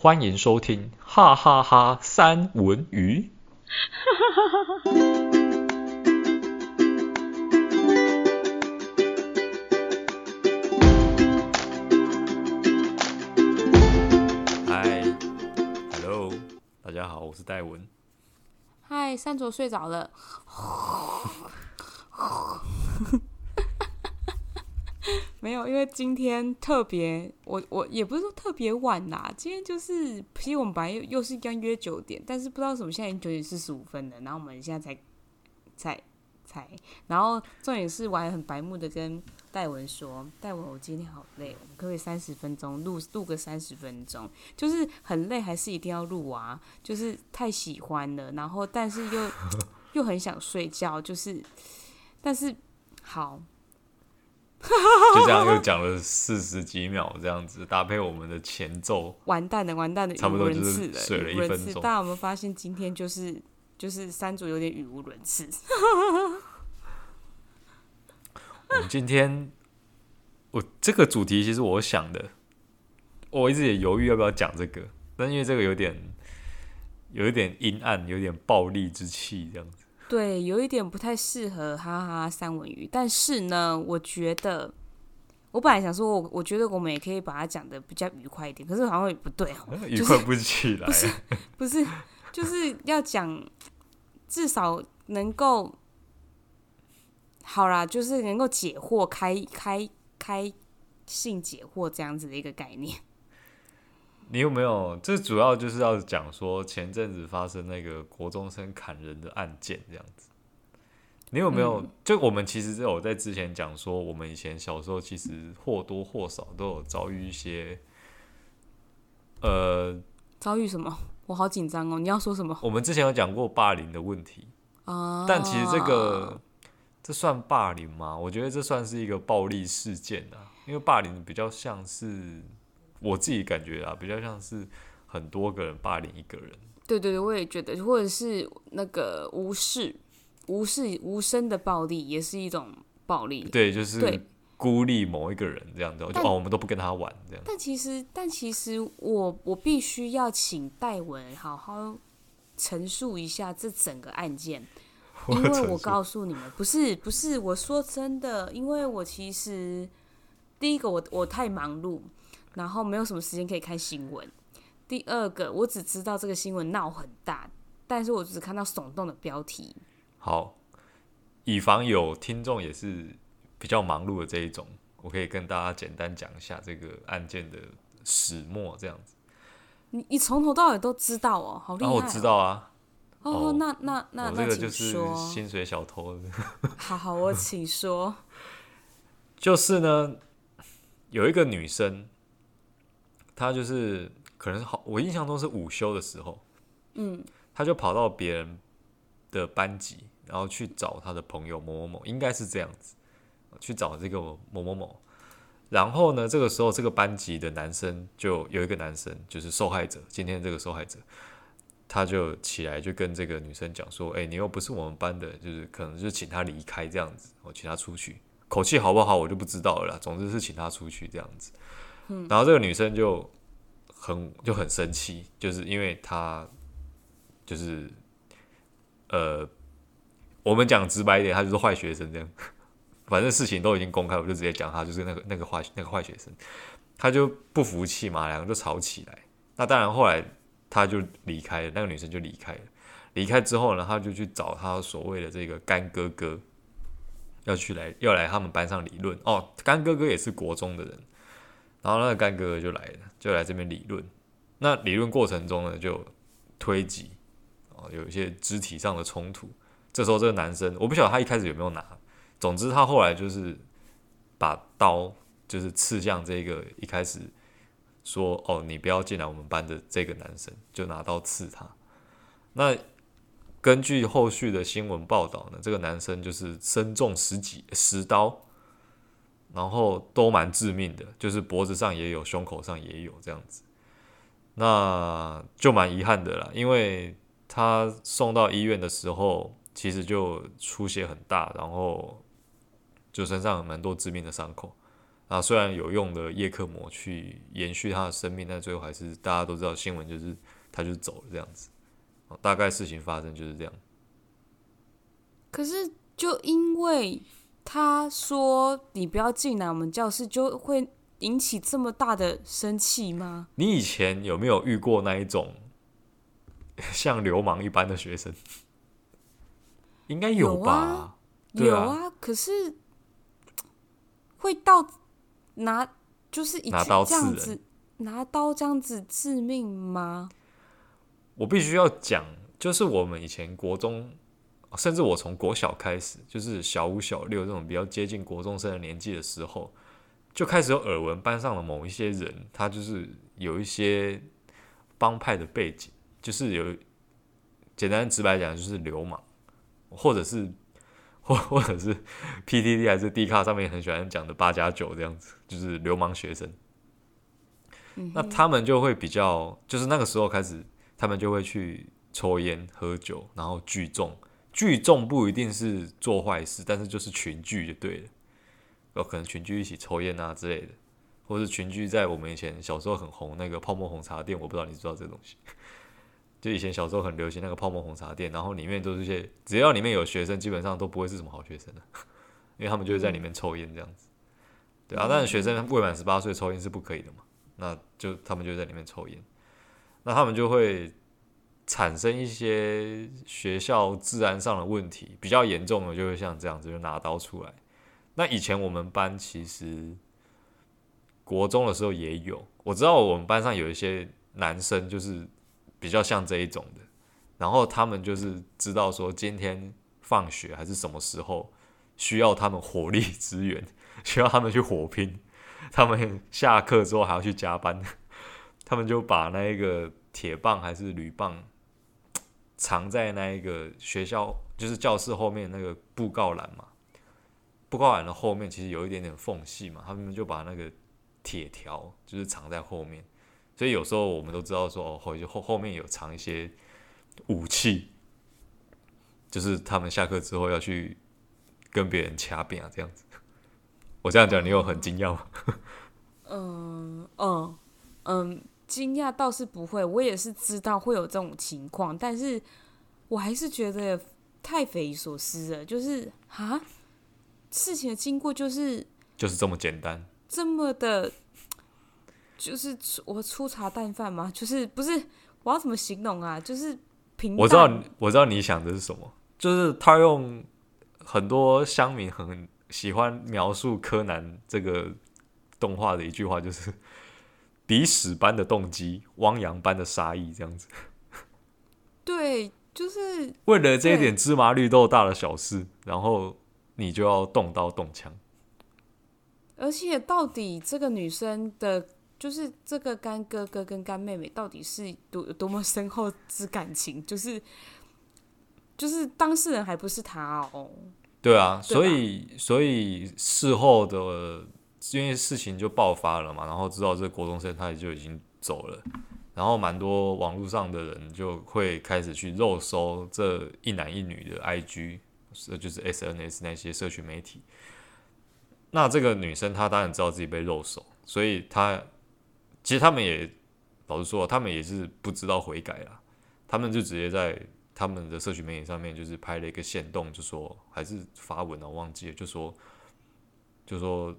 欢迎收听哈哈哈三文鱼。嗨，Hello，大家好，我是戴文。嗨，三卓睡着了。没有，因为今天特别，我我也不是说特别晚啦。今天就是，其实我们本来又又是刚约九点，但是不知道什么，现在已经九点四十五分了。然后我们现在才才才，然后重点是我还很白目的跟戴文说，戴文，我今天好累，我们可不可以三十分钟录录个三十分钟？就是很累，还是一定要录啊？就是太喜欢了，然后但是又 又很想睡觉，就是但是好。就这样又讲了四十几秒，这样子搭配我们的前奏，完蛋了，完蛋了，差不多就是水了一分钟。大家有没有发现今天就是就是三组有点语无伦次？我们今天我这个主题其实我想的，我一直也犹豫要不要讲这个，但因为这个有点有一点阴暗，有点暴力之气，这样子。对，有一点不太适合哈哈三文鱼，但是呢，我觉得我本来想说我，我我觉得我们也可以把它讲的比较愉快一点，可是好像也不对哦，愉快不起来，就是，不是不是，就是要讲至少能够好啦，就是能够解惑，开开开性解惑这样子的一个概念。你有没有？这主要就是要讲说前阵子发生那个国中生砍人的案件这样子。你有没有？嗯、就我们其实有在之前讲说，我们以前小时候其实或多或少都有遭遇一些，呃，遭遇什么？我好紧张哦！你要说什么？我们之前有讲过霸凌的问题啊，但其实这个这算霸凌吗？我觉得这算是一个暴力事件啊，因为霸凌比较像是。我自己感觉啊，比较像是很多个人霸凌一个人。对对对，我也觉得，或者是那个无视、无视、无声的暴力，也是一种暴力。对，就是孤立某一个人这样子，就哦，我们都不跟他玩这样。但其实，但其实我我必须要请戴文好好陈述一下这整个案件，因为我告诉你们，不是不是，我说真的，因为我其实第一个我我太忙碌。然后没有什么时间可以看新闻。第二个，我只知道这个新闻闹很大，但是我只看到耸动的标题。好，以防有听众也是比较忙碌的这一种，我可以跟大家简单讲一下这个案件的始末，这样子。你你从头到尾都知道哦，好厉害哦！啊，我知道啊。哦，那那那，这个就是薪水小偷。好好，我请说。就是呢，有一个女生。他就是可能好，我印象中是午休的时候，嗯，他就跑到别人的班级，然后去找他的朋友某某某，应该是这样子，去找这个某某某。然后呢，这个时候这个班级的男生就有一个男生，就是受害者，今天这个受害者，他就起来就跟这个女生讲说：“哎，你又不是我们班的，就是可能就请他离开这样子，我请他出去。口气好不好，我就不知道了啦。总之是请他出去这样子。”然后这个女生就很就很生气，就是因为她就是呃，我们讲直白一点，她就是坏学生这样。反正事情都已经公开，我就直接讲她就是那个那个坏那个坏学生。她就不服气嘛，两个就吵起来。那当然后来她就离开了，那个女生就离开了。离开之后呢，她就去找她所谓的这个干哥哥，要去来要来他们班上理论。哦，干哥哥也是国中的人。然后那个干哥哥就来了，就来这边理论。那理论过程中呢，就推挤，哦，有一些肢体上的冲突。这时候这个男生，我不晓得他一开始有没有拿，总之他后来就是把刀就是刺向这个一开始说哦，你不要进来我们班的这个男生，就拿刀刺他。那根据后续的新闻报道呢，这个男生就是身中十几十刀。然后都蛮致命的，就是脖子上也有，胸口上也有这样子，那就蛮遗憾的啦。因为他送到医院的时候，其实就出血很大，然后就身上有蛮多致命的伤口。啊，虽然有用的叶克膜去延续他的生命，但最后还是大家都知道新闻就是他就走了这样子。大概事情发生就是这样。可是就因为他说你不要进来我们教室，就会引起这么大的生气吗？你以前有没有遇过那一种 像流氓一般的学生？应该有吧？有啊，有啊，可是会到。拿就是一拿刀这样子，拿刀这样子致命吗？我必须要讲，就是我们以前国中，甚至我从国小开始，就是小五、小六这种比较接近国中生的年纪的时候，就开始有耳闻班上的某一些人，他就是有一些帮派的背景，就是有简单直白讲就是流氓，或者是。或或者是 PTT 还是 D 卡上面很喜欢讲的八加九这样子，就是流氓学生。嗯、那他们就会比较，就是那个时候开始，他们就会去抽烟、喝酒，然后聚众。聚众不一定是做坏事，但是就是群聚就对了。有可能群聚一起抽烟啊之类的，或是群聚在我们以前小时候很红那个泡沫红茶店，我不知道你知道这东西。就以前小时候很流行那个泡沫红茶店，然后里面都是些只要里面有学生，基本上都不会是什么好学生的，因为他们就会在里面抽烟这样子。对啊，但是学生未满十八岁抽烟是不可以的嘛，那就他们就在里面抽烟，那他们就会产生一些学校治安上的问题，比较严重的就会像这样子，就拿刀出来。那以前我们班其实国中的时候也有，我知道我们班上有一些男生就是。比较像这一种的，然后他们就是知道说今天放学还是什么时候需要他们火力支援，需要他们去火拼，他们下课之后还要去加班，他们就把那个铁棒还是铝棒藏在那一个学校，就是教室后面那个布告栏嘛，布告栏的后面其实有一点点缝隙嘛，他们就把那个铁条就是藏在后面。所以有时候我们都知道说，哦，后后后面有藏一些武器，就是他们下课之后要去跟别人掐扁啊，这样子。我这样讲，你有很惊讶吗？嗯嗯嗯，惊讶倒是不会，我也是知道会有这种情况，但是我还是觉得太匪夷所思了。就是啊，事情的经过就是就是这么简单，这么的。就是我粗茶淡饭吗？就是不是我要怎么形容啊？就是平淡。我知道，我知道你想的是什么。就是他用很多乡民很喜欢描述柯南这个动画的一句话，就是“鼻屎般的动机，汪洋般的杀意”这样子。对，就是 为了这一点芝麻绿豆大的小事，然后你就要动刀动枪。而且，到底这个女生的。就是这个干哥哥跟干妹妹到底是多多么深厚之感情？就是就是当事人还不是他哦。对啊，对？所以所以事后的因为事情就爆发了嘛，然后知道这个国中生他也就已经走了，然后蛮多网络上的人就会开始去肉搜这一男一女的 IG，就是 SNS 那些社群媒体。那这个女生她当然知道自己被肉搜，所以她。其实他们也老实说，他们也是不知道悔改啦。他们就直接在他们的社群媒体上面，就是拍了一个限动，就说还是发文了，忘记了，就说就说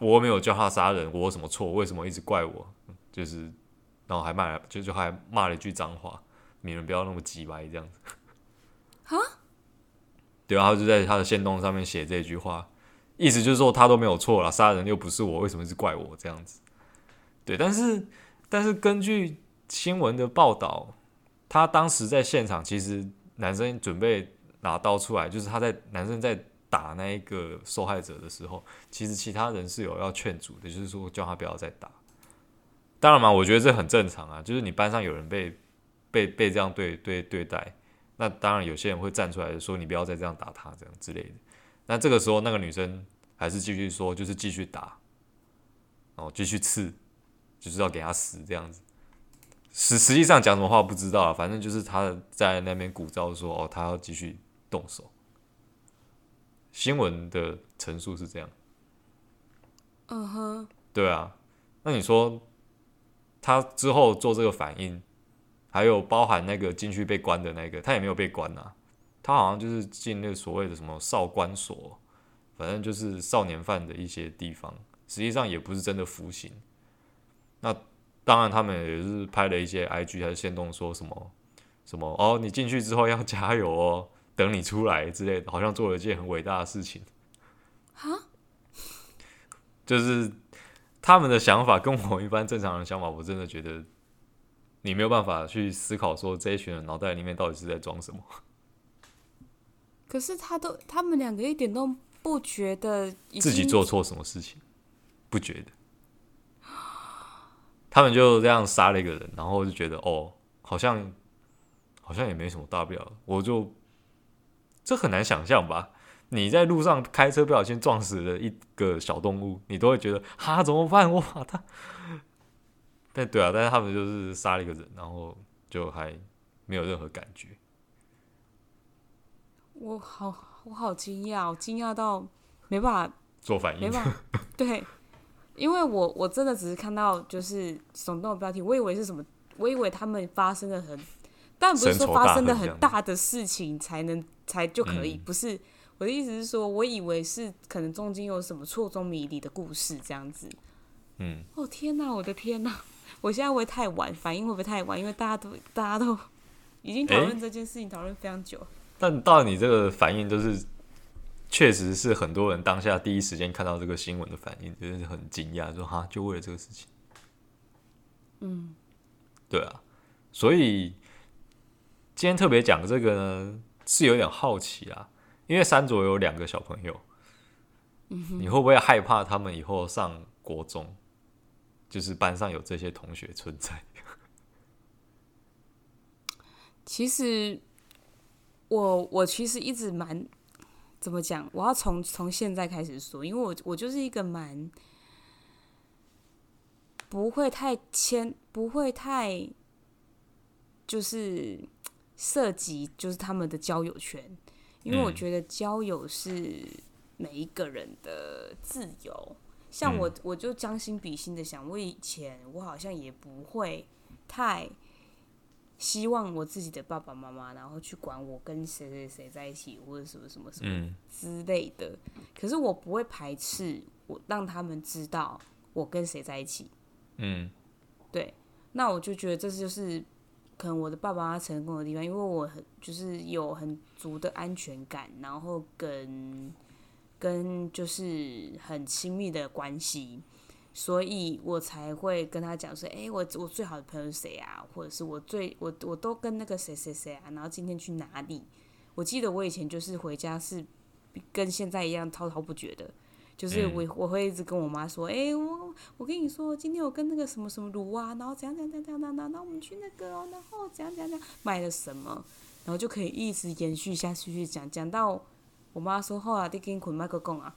我没有叫他杀人，我有什么错？为什么一直怪我？就是然后还骂，就就还骂了一句脏话，你们不要那么急歪这样子。啊？对然后就在他的线动上面写这句话，意思就是说他都没有错了，杀人又不是我，为什么一直怪我这样子？对，但是但是根据新闻的报道，他当时在现场，其实男生准备拿刀出来，就是他在男生在打那一个受害者的时候，其实其他人是有要劝阻的，就是说叫他不要再打。当然嘛，我觉得这很正常啊，就是你班上有人被被被这样对对对待，那当然有些人会站出来说你不要再这样打他这样之类的。那这个时候那个女生还是继续说，就是继续打，然后继续刺。就是要给他死这样子，实实际上讲什么话不知道啊，反正就是他在那边鼓噪说哦，他要继续动手。新闻的陈述是这样，嗯哼，对啊，那你说他之后做这个反应，还有包含那个进去被关的那个，他也没有被关啊，他好像就是进那个所谓的什么少管所，反正就是少年犯的一些地方，实际上也不是真的服刑。那当然，他们也是拍了一些 IG 还是线动，说什么什么哦，你进去之后要加油哦，等你出来之类的，好像做了一件很伟大的事情。哈？就是他们的想法跟我一般正常人的想法，我真的觉得你没有办法去思考说这一群人脑袋里面到底是在装什么。可是他都，他们两个一点都不觉得自己做错什么事情，不觉得。他们就这样杀了一个人，然后就觉得哦，好像好像也没什么大不了。我就这很难想象吧。你在路上开车不小心撞死了一个小动物，你都会觉得哈，怎么办？我把他，但对啊，但是他们就是杀了一个人，然后就还没有任何感觉。我好，我好惊讶，我惊讶到没办法做反应，没办法。对，因为我我真的只是看到就是耸动的标题，我以为是什么，我以为他们发生了很，但不是说发生的很大的事情才能才就可以，嗯、不是。我的意思是说，我以为是可能中间有什么错综迷离的故事这样子。嗯。哦天哪！我的天哪！我现在会不会太晚？反应会不会太晚？因为大家都大家都 已经讨论这件事情讨论、欸、非常久。但到你这个反应，就是确实是很多人当下第一时间看到这个新闻的反应，就是很惊讶，说哈，就为了这个事情。嗯。对啊，所以今天特别讲这个呢，是有点好奇啊。因为三卓有两个小朋友，你会不会害怕他们以后上国中，就是班上有这些同学存在？其实，我我其实一直蛮怎么讲？我要从从现在开始说，因为我我就是一个蛮不会太牵，不会太就是涉及，就是他们的交友圈。因为我觉得交友是每一个人的自由，嗯、像我，我就将心比心的想，我以前我好像也不会太希望我自己的爸爸妈妈，然后去管我跟谁谁谁在一起，或者什么什么什么之类的。嗯、可是我不会排斥我让他们知道我跟谁在一起。嗯，对，那我就觉得这就是。可能我的爸爸他成功的地方，因为我很就是有很足的安全感，然后跟跟就是很亲密的关系，所以我才会跟他讲说，哎、我我最好的朋友是谁啊？或者是我最我我都跟那个谁谁谁啊？然后今天去哪里？我记得我以前就是回家是跟现在一样滔滔不绝的。就是我我会一直跟我妈说，哎、欸，我我跟你说，今天我跟那个什么什么卢啊，然后怎样怎样怎样怎样，然后我们去那个哦，然后怎样怎样怎样买了什么，然后就可以一直延续下去去讲，讲到我妈说后来得给你捆麦克风啊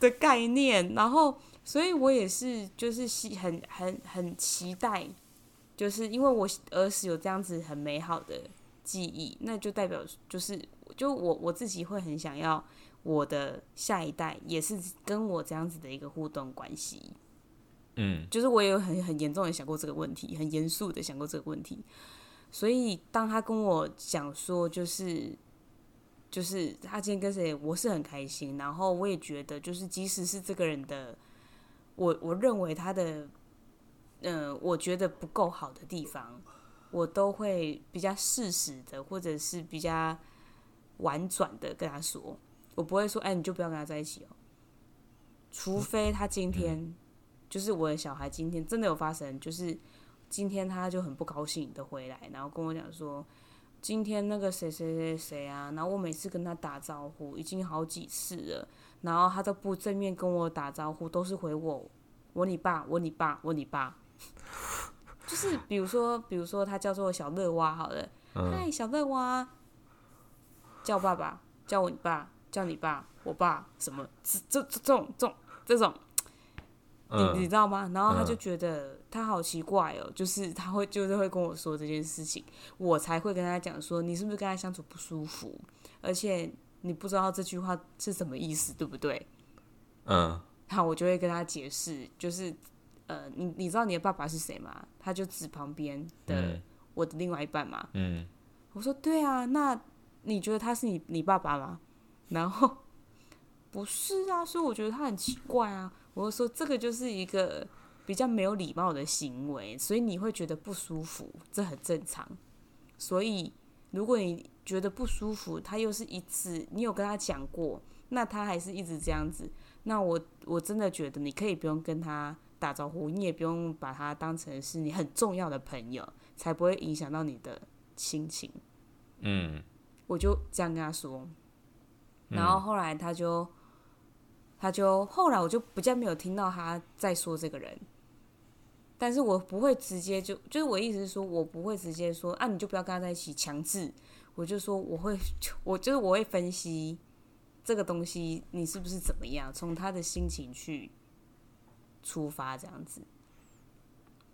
的概念，然后所以我也是就是希很很很期待，就是因为我儿时有这样子很美好的记忆，那就代表就是就我我自己会很想要。我的下一代也是跟我这样子的一个互动关系，嗯，就是我也有很很严重的想过这个问题，很严肃的想过这个问题，所以当他跟我讲说，就是就是他今天跟谁，我是很开心，然后我也觉得，就是即使是这个人的，我我认为他的，嗯、呃，我觉得不够好的地方，我都会比较适时的，或者是比较婉转的跟他说。我不会说，哎，你就不要跟他在一起哦。除非他今天，就是我的小孩，今天真的有发生，就是今天他就很不高兴的回来，然后跟我讲说，今天那个谁谁谁谁啊，然后我每次跟他打招呼已经好几次了，然后他都不正面跟我打招呼，都是回我，我你爸，我你爸，我你爸，就是比如说，比如说他叫做小乐蛙，好了，嗨，小乐蛙，叫爸爸，叫我你爸。叫你爸，我爸什么？这这这种这种这种，你你知道吗？然后他就觉得他好奇怪哦，就是他会就是会跟我说这件事情，我才会跟他讲说，你是不是跟他相处不舒服？而且你不知道这句话是什么意思，对不对？嗯，然后我就会跟他解释，就是呃，你你知道你的爸爸是谁吗？他就指旁边的我的另外一半嘛。嗯，我说对啊，那你觉得他是你你爸爸吗？然后不是啊，所以我觉得他很奇怪啊。我就说这个就是一个比较没有礼貌的行为，所以你会觉得不舒服，这很正常。所以如果你觉得不舒服，他又是一次，你有跟他讲过，那他还是一直这样子，那我我真的觉得你可以不用跟他打招呼，你也不用把他当成是你很重要的朋友，才不会影响到你的心情。嗯，我就这样跟他说，然后后来他就。他就后来我就比较没有听到他在说这个人，但是我不会直接就就是我意思是说，我不会直接说啊，你就不要跟他在一起强制。我就说我会，我就是我会分析这个东西，你是不是怎么样，从他的心情去出发这样子。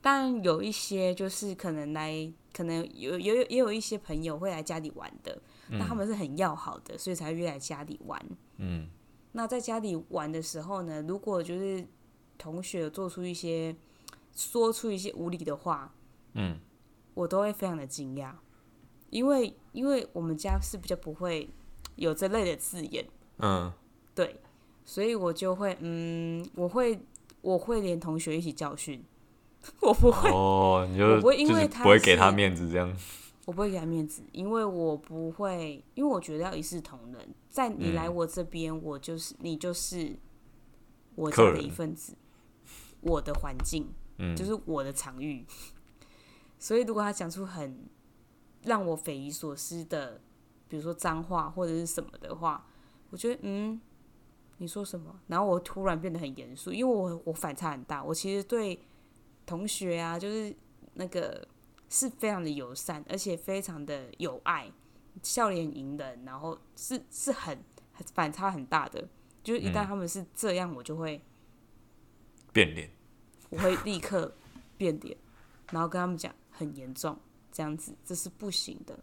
但有一些就是可能来，可能有有也有一些朋友会来家里玩的，那他们是很要好的，所以才约来家里玩。嗯。那在家里玩的时候呢，如果就是同学做出一些说出一些无理的话，嗯，我都会非常的惊讶，因为因为我们家是比较不会有这类的字眼，嗯，对，所以我就会嗯，我会我会连同学一起教训，我不会哦，你就我不会因为他不会给他面子这样。我不会给他面子，因为我不会，因为我觉得要一视同仁。在你来我这边，嗯、我就是你就是我家的一份子，我的环境，嗯、就是我的场域。所以，如果他讲出很让我匪夷所思的，比如说脏话或者是什么的话，我觉得嗯，你说什么？然后我突然变得很严肃，因为我我反差很大。我其实对同学啊，就是那个。是非常的友善，而且非常的有爱，笑脸迎人，然后是是很反差很大的。就是一旦他们是这样，我就会变脸，我会立刻变脸，然后跟他们讲很严重，这样子这是不行的。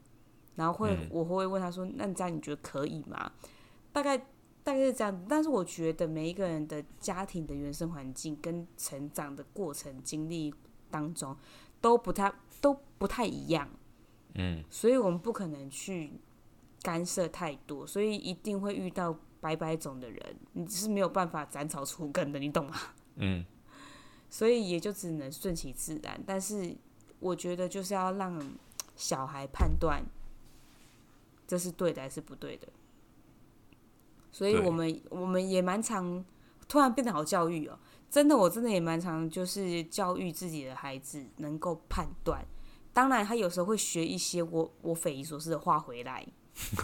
然后会我会问他说：“那你这样你觉得可以吗？”大概大概是这样。但是我觉得每一个人的家庭的原生环境跟成长的过程经历当中都不太。都不太一样，嗯，所以我们不可能去干涉太多，所以一定会遇到百百种的人，你是没有办法斩草除根的，你懂吗？嗯，所以也就只能顺其自然。但是我觉得就是要让小孩判断这是对的还是不对的，所以我们我们也蛮常突然变得好教育哦。真的，我真的也蛮常，就是教育自己的孩子能够判断。当然，他有时候会学一些我我匪夷所思的话回来，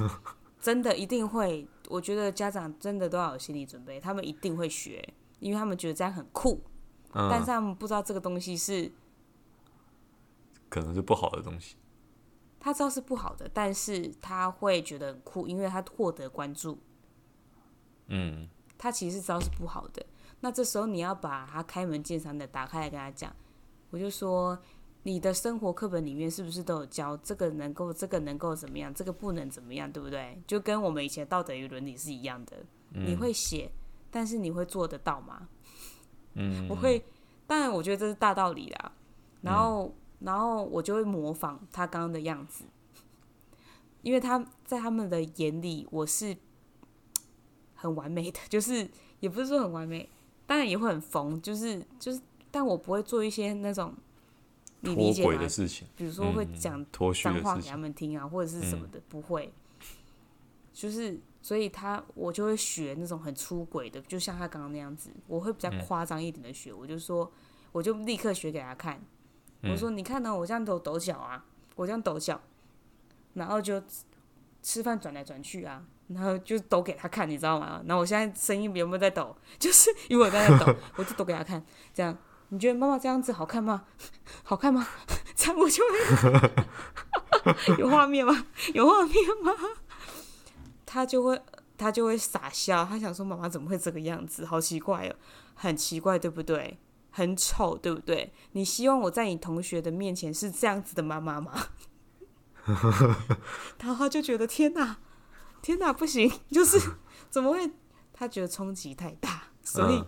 真的一定会。我觉得家长真的都要有心理准备，他们一定会学，因为他们觉得这样很酷。嗯，但是他们不知道这个东西是可能是不好的东西。他知道是不好的，但是他会觉得很酷，因为他获得关注。嗯，他其实知道是不好的。那这时候你要把他开门见山的打开来跟他讲，我就说你的生活课本里面是不是都有教这个能够这个能够怎么样，这个不能怎么样，对不对？就跟我们以前道德与伦理是一样的。嗯、你会写，但是你会做得到吗？嗯，我会。当然，我觉得这是大道理啦。然后，嗯、然后我就会模仿他刚刚的样子，因为他在他们的眼里我是很完美的，就是也不是说很完美。当然也会很疯，就是就是，但我不会做一些那种你理解的事情，比如说会讲脏话给他们听啊，或者是什么的，不会。就是，所以他我就会学那种很出轨的，就像他刚刚那样子，我会比较夸张一点的学，我就说，我就立刻学给他看，我说你看呢，我这样抖抖脚啊，我这样抖脚，然后就吃饭转来转去啊。然后就抖给他看，你知道吗？然后我现在声音有没有在抖？就是因为我在抖，我就抖给他看。这样，你觉得妈妈这样子好看吗？好看吗？这样我就会 有画面吗？有画面吗？他就会他就会傻笑，他想说妈妈怎么会这个样子？好奇怪哦，很奇怪，对不对？很丑，对不对？你希望我在你同学的面前是这样子的妈妈吗？然后他就觉得天哪！天哪，不行！就是 怎么会？他觉得冲击太大，所以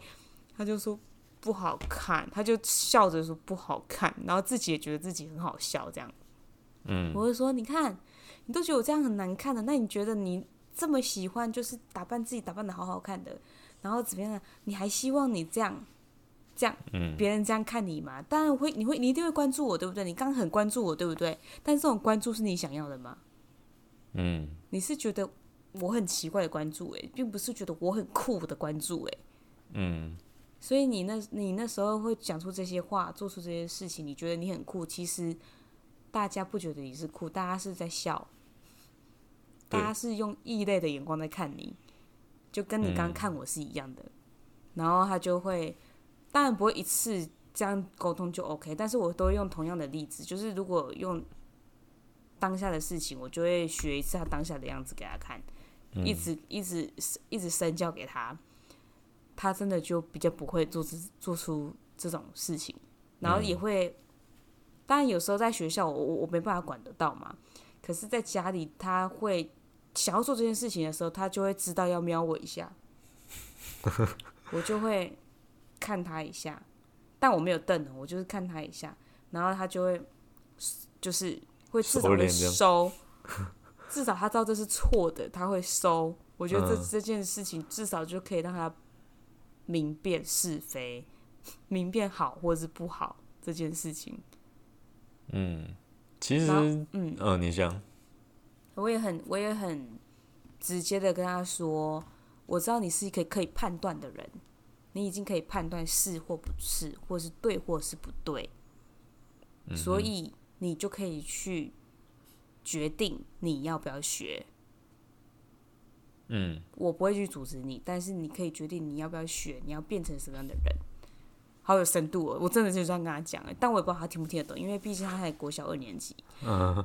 他就说不好看，他就笑着说不好看，然后自己也觉得自己很好笑，这样。嗯，我就说，你看，你都觉得我这样很难看的，那你觉得你这么喜欢，就是打扮自己打扮的好好看的，然后怎么样呢？你还希望你这样？这样，别人这样看你嘛？当然会，你会，你一定会关注我，对不对？你刚刚很关注我，对不对？但这种关注是你想要的吗？嗯，你是觉得我很奇怪的关注，诶，并不是觉得我很酷的关注，诶。嗯，所以你那，你那时候会讲出这些话，做出这些事情，你觉得你很酷，其实大家不觉得你是酷，大家是在笑，大家是用异类的眼光在看你，就跟你刚刚看我是一样的，嗯、然后他就会。当然不会一次这样沟通就 OK，但是我都用同样的例子，就是如果用当下的事情，我就会学一次他当下的样子给他看，一直一直一直身教给他，他真的就比较不会做这做出这种事情，然后也会，当然有时候在学校我我我没办法管得到嘛，可是在家里他会想要做这件事情的时候，他就会知道要瞄我一下，我就会。看他一下，但我没有瞪，我就是看他一下，然后他就会，就是会自动的收，至少他知道这是错的，他会收。我觉得这、嗯、这件事情至少就可以让他明辨是非，明辨好或是不好这件事情。嗯，其实，嗯，呃，你想，我也很，我也很直接的跟他说，我知道你是一个可以判断的人。你已经可以判断是或不是，或是对或是不对，嗯、所以你就可以去决定你要不要学。嗯，我不会去阻止你，但是你可以决定你要不要学，你要变成什么样的人。好有深度哦，我真的就这样跟他讲，但我也不知道他听不听得懂，因为毕竟他还国小二年级。嗯，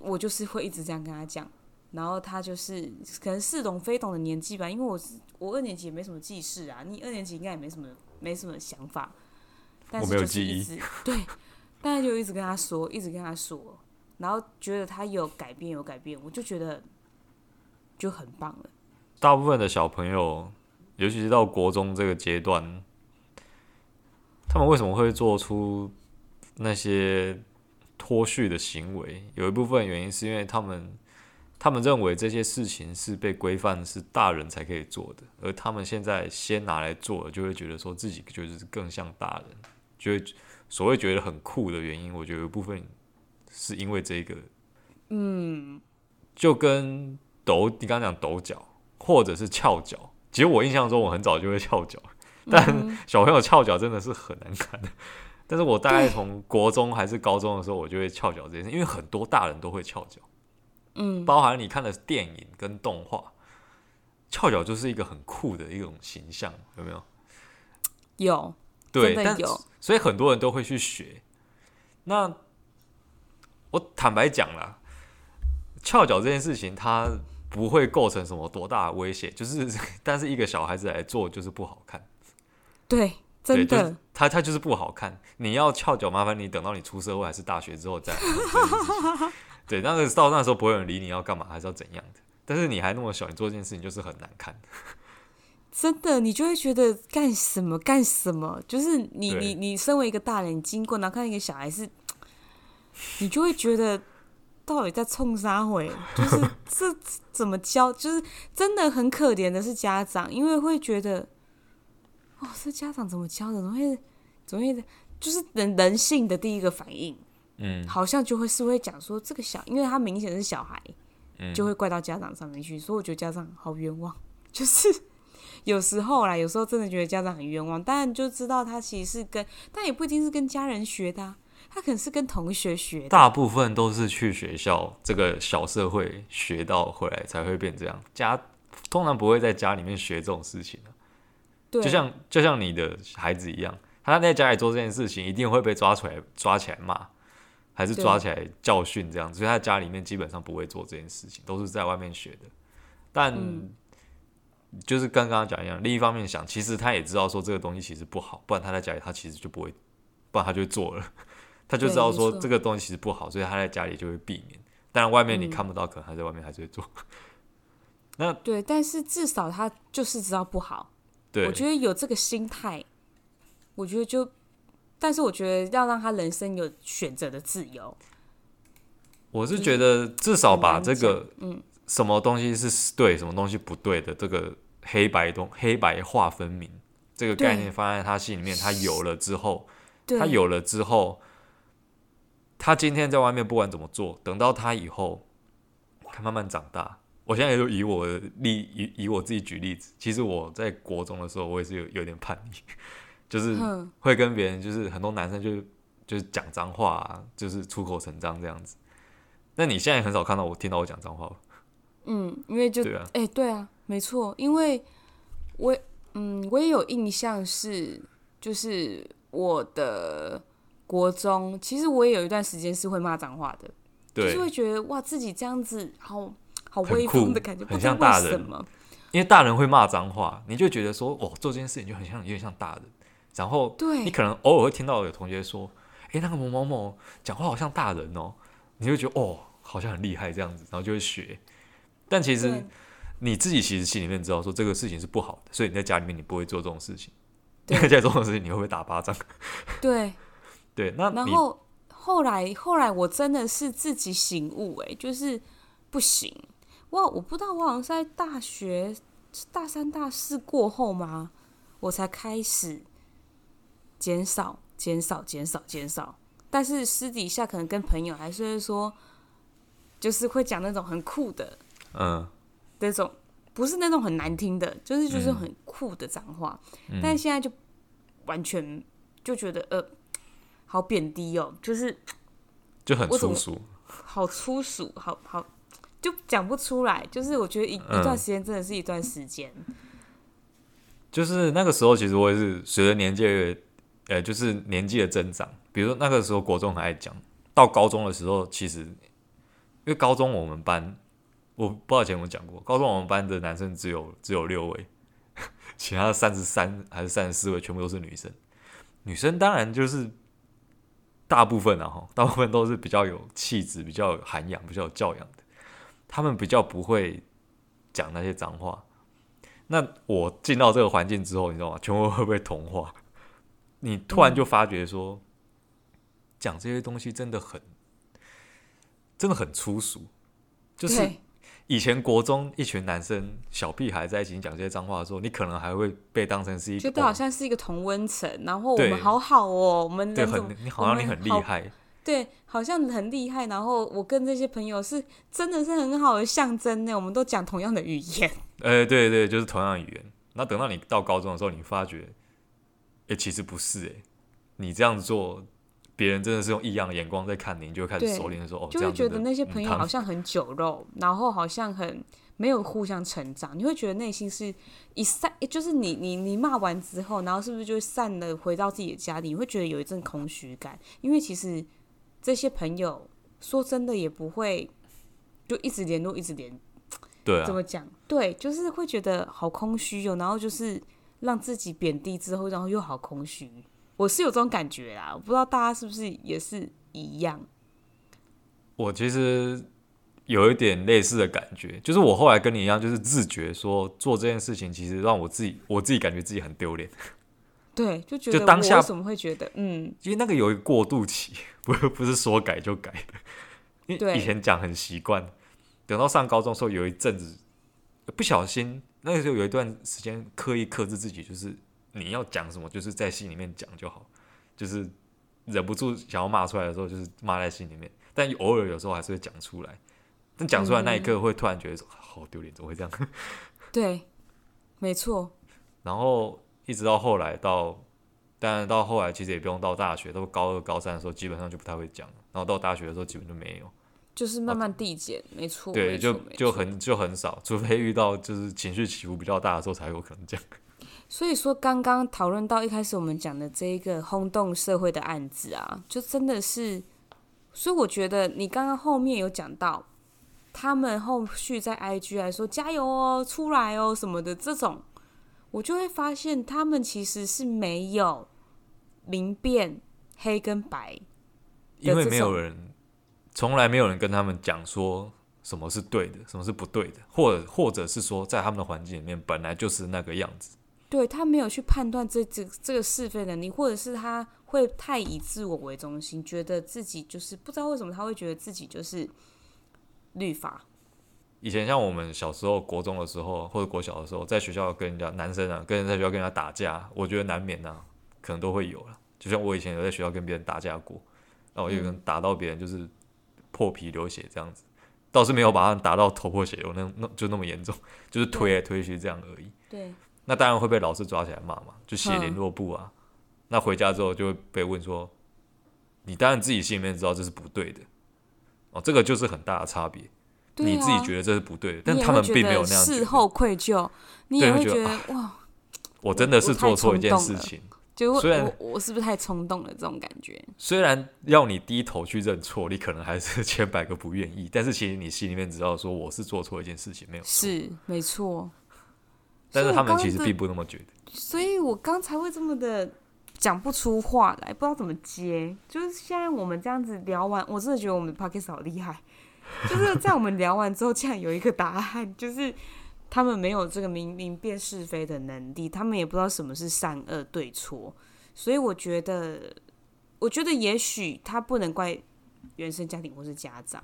我就是会一直这样跟他讲。然后他就是可能似懂非懂的年纪吧，因为我是我二年级也没什么记事啊，你二年级应该也没什么没什么想法，但是就是一直对，但是就一直跟他说，一直跟他说，然后觉得他有改变有改变，我就觉得就很棒了。大部分的小朋友，尤其是到国中这个阶段，他们为什么会做出那些脱序的行为？有一部分原因是因为他们。他们认为这些事情是被规范，是大人才可以做的，而他们现在先拿来做，就会觉得说自己就是更像大人，就会所谓觉得很酷的原因，我觉得有部分是因为这个，嗯，就跟抖，你刚刚讲抖脚或者是翘脚，其实我印象中我很早就会翘脚，但小朋友翘脚真的是很难看的，但是我大概从国中还是高中的时候，我就会翘脚这件事，因为很多大人都会翘脚。嗯，包含你看的电影跟动画，翘脚就是一个很酷的一种形象，有没有？有，对。但所以很多人都会去学。那我坦白讲啦，翘脚这件事情，它不会构成什么多大的威胁，就是，但是一个小孩子来做就是不好看。对，真的，就是、他他就是不好看。你要翘脚，麻烦你等到你出社会还是大学之后再。对，那个到那时候不会有人理你要干嘛，还是要怎样的？但是你还那么小，你做这件事情就是很难看。真的，你就会觉得干什么干什么？就是你你你身为一个大人，你经过然后看一个小孩是，你就会觉得到底在冲啥回？就是 这怎么教？就是真的很可怜的是家长，因为会觉得哦，这家长怎么教的？怎么会怎么会？就是人人性的第一个反应。嗯，好像就会是会讲说这个小，因为他明显是小孩，嗯，就会怪到家长上面去，所以我觉得家长好冤枉。就是 有时候啦，有时候真的觉得家长很冤枉，但就知道他其实是跟，但也不一定是跟家人学的，啊，他可能是跟同学学的。大部分都是去学校这个小社会学到回来才会变这样，家通常不会在家里面学这种事情的。对，就像就像你的孩子一样，他在家里做这件事情，一定会被抓出来抓起来骂。还是抓起来教训这样子，所以他在家里面基本上不会做这件事情，都是在外面学的。但就是跟刚刚讲一样，另一方面想，其实他也知道说这个东西其实不好，不然他在家里他其实就不会，不然他就做了。他就知道说这个东西其实不好，所以他在家里就会避免。当然外面你看不到，可能他在外面还是会做。那对，但是至少他就是知道不好。对，我觉得有这个心态，我觉得就，但是我觉得要让他人生有选择的自由。我是觉得至少把这个，嗯，什么东西是对，什么东西不对的这个黑白东黑白划分明这个概念放在他心里面，他有了之后，他有了之后，他今天在外面不管怎么做，等到他以后，他慢慢长大。我现在就以我的例以以我自己举例子，其实我在国中的时候，我也是有有点叛逆，就是会跟别人，就是很多男生就就是讲脏话啊，就是出口成章这样子。那你现在很少看到我听到我讲脏话了。嗯，因为就对啊，哎、欸，对啊，没错，因为我嗯，我也有印象是，就是我的国中，其实我也有一段时间是会骂脏话的，对，就是会觉得哇，自己这样子好好威风的感觉，很像大人。因为大人会骂脏话，你就觉得说，哦，做这件事情就很像，有点像大人。然后，对，你可能偶尔会听到有同学说，哎，那个某某某讲话好像大人哦，你就觉得哦。好像很厉害这样子，然后就会学。但其实你自己其实心里面知道说这个事情是不好的，所以你在家里面你不会做这种事情。因为 在做这种事情，你会不会打巴掌？对对。那然后后来后来我真的是自己醒悟，哎，就是不行。哇，我不知道，我好像是在大学大三大四过后吗？我才开始减少减少减少减少。但是私底下可能跟朋友还是会说。就是会讲那种很酷的，嗯，那种不是那种很难听的，就是就是很酷的脏话。嗯、但是现在就完全就觉得呃，好贬低哦，就是就很粗俗，好粗俗，好好就讲不出来。就是我觉得一、嗯、一段时间真的是一段时间。就是那个时候，其实我也是随着年纪，呃，就是年纪的增长。比如说那个时候国中很爱讲，到高中的时候，其实。因为高中我们班，我不知道以前有没有讲过，高中我们班的男生只有只有六位，其他的三十三还是三十四位全部都是女生。女生当然就是大部分啊，哈，大部分都是比较有气质、比较有涵养、比较有教养的，他们比较不会讲那些脏话。那我进到这个环境之后，你知道吗？全部会被同化。你突然就发觉说，讲、这些东西真的很。真的很粗俗，就是以前国中一群男生小屁孩在一起讲这些脏话的时候，你可能还会被当成是一个，觉得好像是一个同温层，然后我们好好哦，我们对很你好像你很厉害，对，好像很厉害，然后我跟这些朋友是真的是很好的象征呢，我们都讲同样的语言，呃，对对，就是同样的语言。那等到你到高中的时候，你发觉，哎，其实不是哎，你这样做。别人真的是用异样的眼光在看你，你就会开始熟练的说：“哦，就会觉得那些朋友好像很酒肉，嗯、然后好像很没有互相成长。你会觉得内心是一散，就是你你你骂完之后，然后是不是就散了，回到自己的家里？你会觉得有一阵空虚感，因为其实这些朋友说真的也不会就一直联络，一直联，对、啊，怎么讲？对，就是会觉得好空虚哦，然后就是让自己贬低之后，然后又好空虚。”我是有这种感觉啦，我不知道大家是不是也是一样。我其实有一点类似的感觉，就是我后来跟你一样，就是自觉说做这件事情，其实让我自己，我自己感觉自己很丢脸。对，就觉得就当下怎么会觉得，嗯，因为那个有一个过渡期，不不是说改就改的。因为以前讲很习惯，等到上高中的时候，有一阵子不小心，那个时候有一段时间刻意克制自己，就是。你要讲什么，就是在心里面讲就好，就是忍不住想要骂出来的时候，就是骂在心里面。但偶尔有时候还是会讲出来，但讲出来那一刻会突然觉得说好丢脸，怎么会这样？对，没错。然后一直到后来到，当然到后来其实也不用到大学，都高二高三的时候基本上就不太会讲，然后到大学的时候基本就没有，就是慢慢递减，没错。对，就就很就很少，除非遇到就是情绪起伏比较大的时候才有可能讲。所以说，刚刚讨论到一开始我们讲的这一个轰动社会的案子啊，就真的是，所以我觉得你刚刚后面有讲到，他们后续在 IG 来说加油哦，出来哦什么的这种，我就会发现他们其实是没有明辨黑跟白，因为没有人，从来没有人跟他们讲说什么是对的，什么是不对的，或或者是说在他们的环境里面本来就是那个样子。对，他没有去判断这这这个是非能力，或者是他会太以自我为中心，觉得自己就是不知道为什么他会觉得自己就是律法。以前像我们小时候国中的时候，或者国小的时候，在学校跟人家男生啊，跟人在学校跟人家打架，我觉得难免啊，可能都会有了。就像我以前有在学校跟别人打架过，然后有人打到别人就是破皮流血这样子，倒是没有把他打到头破血流，那那就那么严重，就是推来推去这样而已。对。那当然会被老师抓起来骂嘛，就写联络簿啊。那回家之后就会被问说，你当然自己心里面知道这是不对的，哦，这个就是很大的差别。你自己觉得这是不对的，但他们并没有那样。事后愧疚，你也会觉得哇，我真的是做错一件事情。就虽然我我是不是太冲动了？这种感觉。虽然要你低头去认错，你可能还是 千百个不愿意，但是其实你心里面知道说我是做错一件事情，没有错。是没错。但是他们其实并不那么觉得。所以我刚才会这么的讲不出话来，不知道怎么接。就是现在我们这样子聊完，我真的觉得我们 Podcast 好厉害。就是在我们聊完之后，竟然有一个答案，就是他们没有这个明明辨是非的能力，他们也不知道什么是善恶对错，所以我觉得，我觉得也许他不能怪原生家庭或是家长，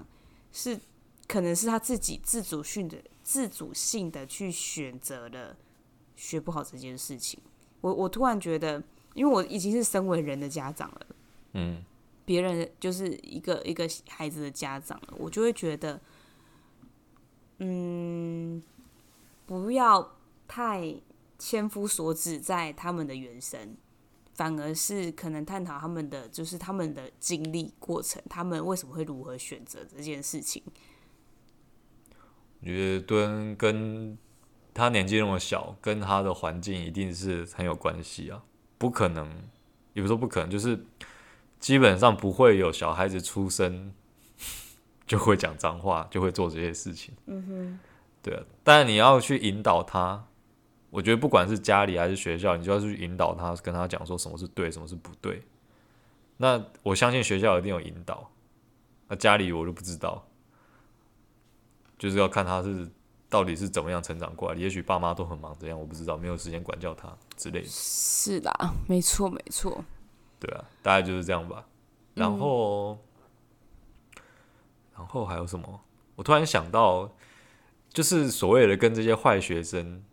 是可能是他自己自主性的自主性的去选择了学不好这件事情。我我突然觉得，因为我已经是身为人的家长了，嗯。别人就是一个一个孩子的家长了，我就会觉得，嗯，不要太千夫所指在他们的原生，反而是可能探讨他们的就是他们的经历过程，他们为什么会如何选择这件事情。我觉得跟跟他年纪那么小，跟他的环境一定是很有关系啊，不可能，也不是说不可能，就是。基本上不会有小孩子出生就会讲脏话，就会做这些事情。嗯哼，对啊。但你要去引导他，我觉得不管是家里还是学校，你就要去引导他，跟他讲说什么是对，什么是不对。那我相信学校一定有引导，那家里我就不知道，就是要看他是到底是怎么样成长过来。也许爸妈都很忙，这样我不知道，没有时间管教他之类的。是的，没错，没错。对啊，大概就是这样吧。然后，嗯、然后还有什么？我突然想到，就是所谓的跟这些坏学生，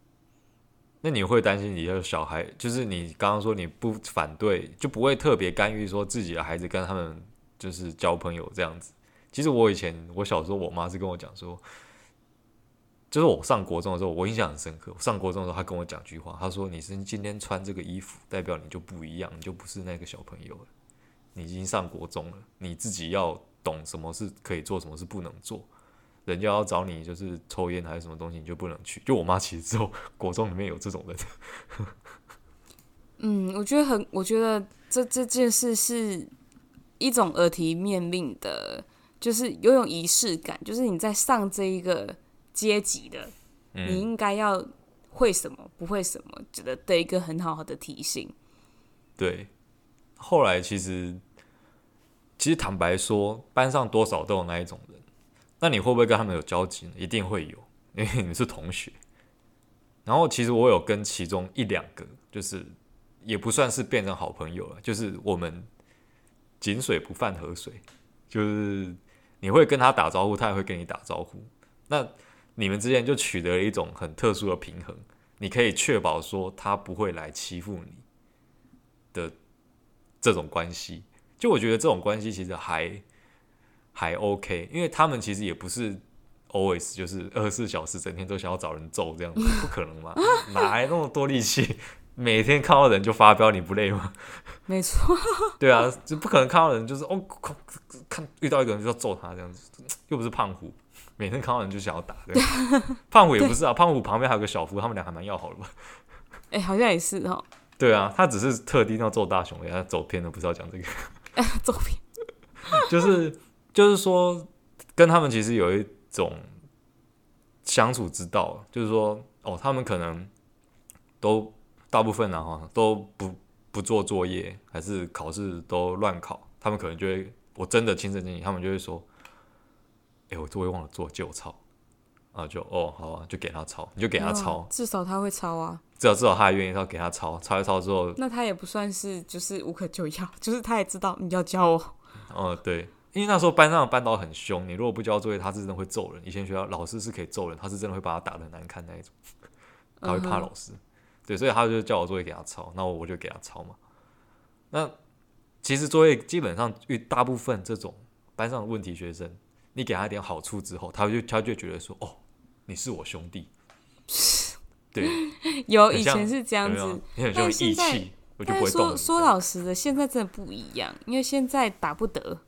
那你会担心你的小孩？就是你刚刚说你不反对，就不会特别干预，说自己的孩子跟他们就是交朋友这样子。其实我以前我小时候，我妈是跟我讲说。就是我上国中的时候，我印象很深刻。上国中的时候，他跟我讲句话，他说：“你是今天穿这个衣服，代表你就不一样，你就不是那个小朋友了。你已经上国中了，你自己要懂什么是可以做，什么是不能做。人家要找你就是抽烟还是什么东西，你就不能去。”就我妈其实之后，国中里面有这种人。嗯，我觉得很，我觉得这这件事是一种耳提面命的，就是有种仪式感，就是你在上这一个。阶级的，你应该要会什么，嗯、不会什么，觉得的一个很好的提醒。对，后来其实，其实坦白说，班上多少都有那一种人。那你会不会跟他们有交集呢？一定会有，因为你们是同学。然后其实我有跟其中一两个，就是也不算是变成好朋友了，就是我们井水不犯河水，就是你会跟他打招呼，他也会跟你打招呼。那你们之间就取得了一种很特殊的平衡，你可以确保说他不会来欺负你的这种关系。就我觉得这种关系其实还还 OK，因为他们其实也不是 always 就是二十四小时整天都想要找人揍这样子，不可能嘛，哪来那么多力气？每天看到人就发飙，你不累吗？没错，对啊，就不可能看到人就是哦，看遇到一个人就要揍他这样子，又不是胖虎。每天看到人就想要打，对，胖虎也不是啊，胖虎旁边还有个小夫，他们俩还蛮要好的吧？哎、欸，好像也是哦。对啊，他只是特地要揍大雄，他走偏了，不是要讲这个。哎，走偏，就是就是说，跟他们其实有一种相处之道，就是说，哦，他们可能都大部分啊哈都不不做作业，还是考试都乱考，他们可能就会，我真的亲身经历，他们就会说。哎、欸，我作业忘了做，借我抄啊！就哦，好啊，就给他抄，你就给他抄，至少他会抄啊。至少至少他还愿意要给他抄，抄一抄之后，那他也不算是就是无可救药，就是他也知道你要教我。哦、嗯，对，因为那时候班上的班导很凶，你如果不交作业，他是真的会揍人。以前学校老师是可以揍人，他是真的会把他打的很难看那一种，他会怕老师。嗯、对，所以他就叫我作业给他抄，那我就给他抄嘛。那其实作业基本上遇大部分这种班上的问题学生，你给他一点好处之后，他就他就觉得说，哦，你是我兄弟。对，有以前是这样子，但现在，但是说说老实的，现在真的不一样，因为现在打不得。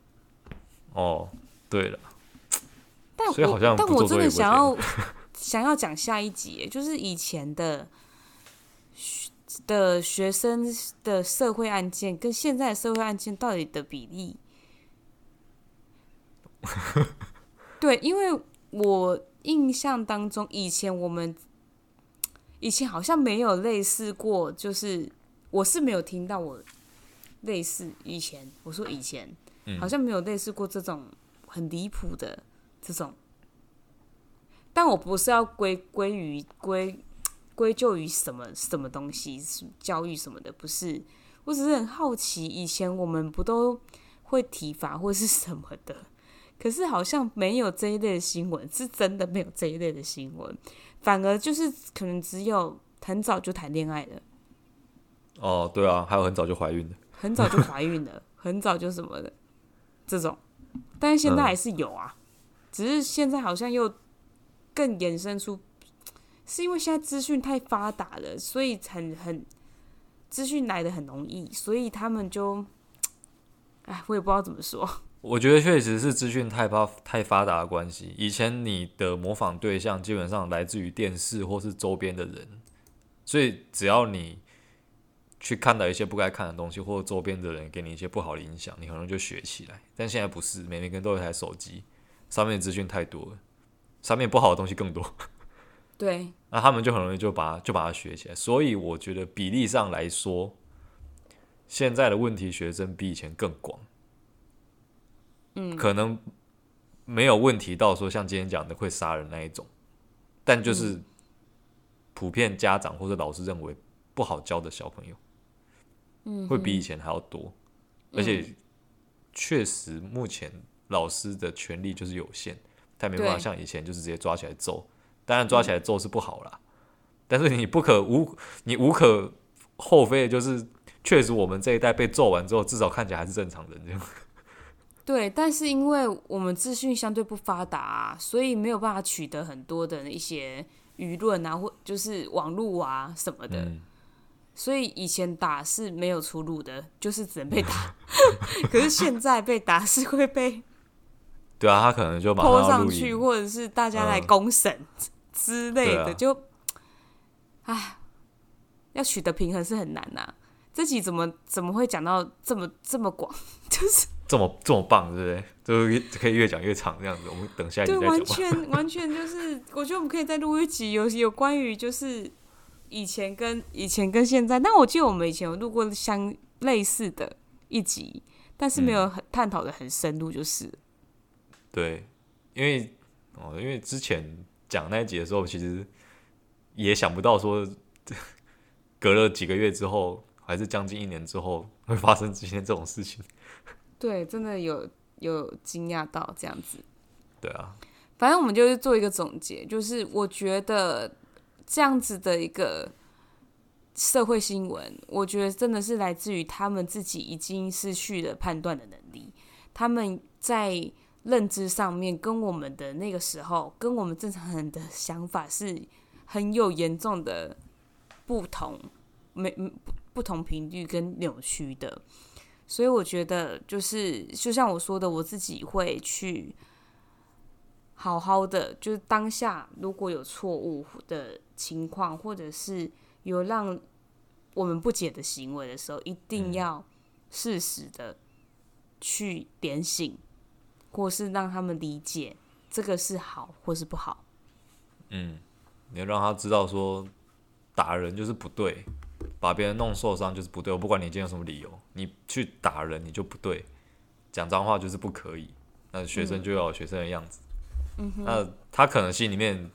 哦，对了，但我但我真的想要 想要讲下一集，就是以前的的学生的社会案件跟现在的社会案件到底的比例。对，因为我印象当中，以前我们。以前好像没有类似过，就是我是没有听到我类似以前，我说以前好像没有类似过这种很离谱的这种，但我不是要归归于归归咎于什么什么东西，教育什么的，不是，我只是很好奇，以前我们不都会体罚或是什么的，可是好像没有这一类的新闻，是真的没有这一类的新闻。反而就是可能只有很早就谈恋爱的，哦，对啊，还有很早就怀孕的，很早就怀孕了，很早就什么的这种，但是现在还是有啊，嗯、只是现在好像又更衍生出，是因为现在资讯太发达了，所以很很资讯来的很容易，所以他们就，哎，我也不知道怎么说。我觉得确实是资讯太发太发达的关系。以前你的模仿对象基本上来自于电视或是周边的人，所以只要你去看到一些不该看的东西，或者周边的人给你一些不好的影响，你可能就学起来。但现在不是，每每个人都有一台手机，上面资讯太多了，上面不好的东西更多。对，那他们就很容易就把就把它学起来。所以我觉得比例上来说，现在的问题学生比以前更广。嗯，可能没有问题到说像今天讲的会杀人那一种，但就是普遍家长或者老师认为不好教的小朋友，嗯，会比以前还要多，而且确实目前老师的权力就是有限，他没办法像以前就是直接抓起来揍，当然抓起来揍是不好啦，但是你不可无你无可厚非的就是确实我们这一代被揍完之后，至少看起来还是正常人这样。对，但是因为我们资讯相对不发达啊，所以没有办法取得很多的一些舆论啊，或就是网络啊什么的，嗯、所以以前打是没有出路的，就是只能被打。可是现在被打是会被，对啊，他可能就把 PO 上去，或者是大家来公审 之类的，嗯、就，唉，要取得平衡是很难呐、啊。这集怎么怎么会讲到这么这么广？就是。这么这么棒，对不对？就可以越讲越长这样子。我们等下一集再讲。对，完全 完全就是，我觉得我们可以再录一集，有有关于就是以前跟以前跟现在。但我记得我们以前有录过相类似的一集，但是没有很探讨的很深入，就是、嗯。对，因为哦，因为之前讲那一集的时候，其实也想不到说，隔了几个月之后，还是将近一年之后，会发生今天这种事情。对，真的有有惊讶到这样子。对啊，反正我们就是做一个总结，就是我觉得这样子的一个社会新闻，我觉得真的是来自于他们自己已经失去了判断的能力，他们在认知上面跟我们的那个时候，跟我们正常人的想法是很有严重的不同，没不不同频率跟扭曲的。所以我觉得，就是就像我说的，我自己会去好好的，就是当下如果有错误的情况，或者是有让我们不解的行为的时候，一定要适时的去点醒，或是让他们理解这个是好或是不好。嗯，你要让他知道说打人就是不对。把别人弄受伤就是不对，我不管你今天有什么理由，你去打人你就不对，讲脏话就是不可以。那学生就要有学生的样子，嗯、那他可能心里面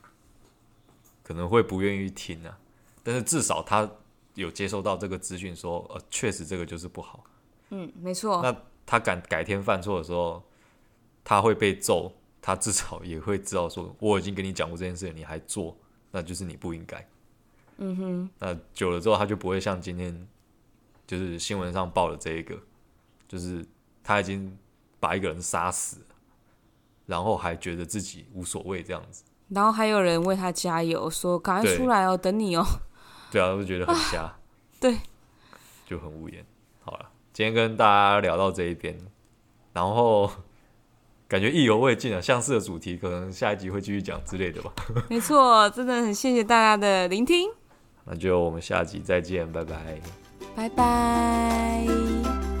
可能会不愿意听啊，但是至少他有接收到这个资讯，说呃，确实这个就是不好。嗯，没错。那他敢改天犯错的时候，他会被揍，他至少也会知道说，我已经跟你讲过这件事，你还做，那就是你不应该。嗯哼。那久了之后，他就不会像今天就是新闻上报的这一个，就是他已经把一个人杀死，然后还觉得自己无所谓这样子。然后还有人为他加油，说赶快出来哦，等你哦。对啊，我就觉得很瞎。啊、对，就很无言。好了，今天跟大家聊到这一边，然后 感觉意犹未尽啊，相似的主题可能下一集会继续讲之类的吧。没错，真的很谢谢大家的聆听。那就我们下集再见，拜拜。拜拜。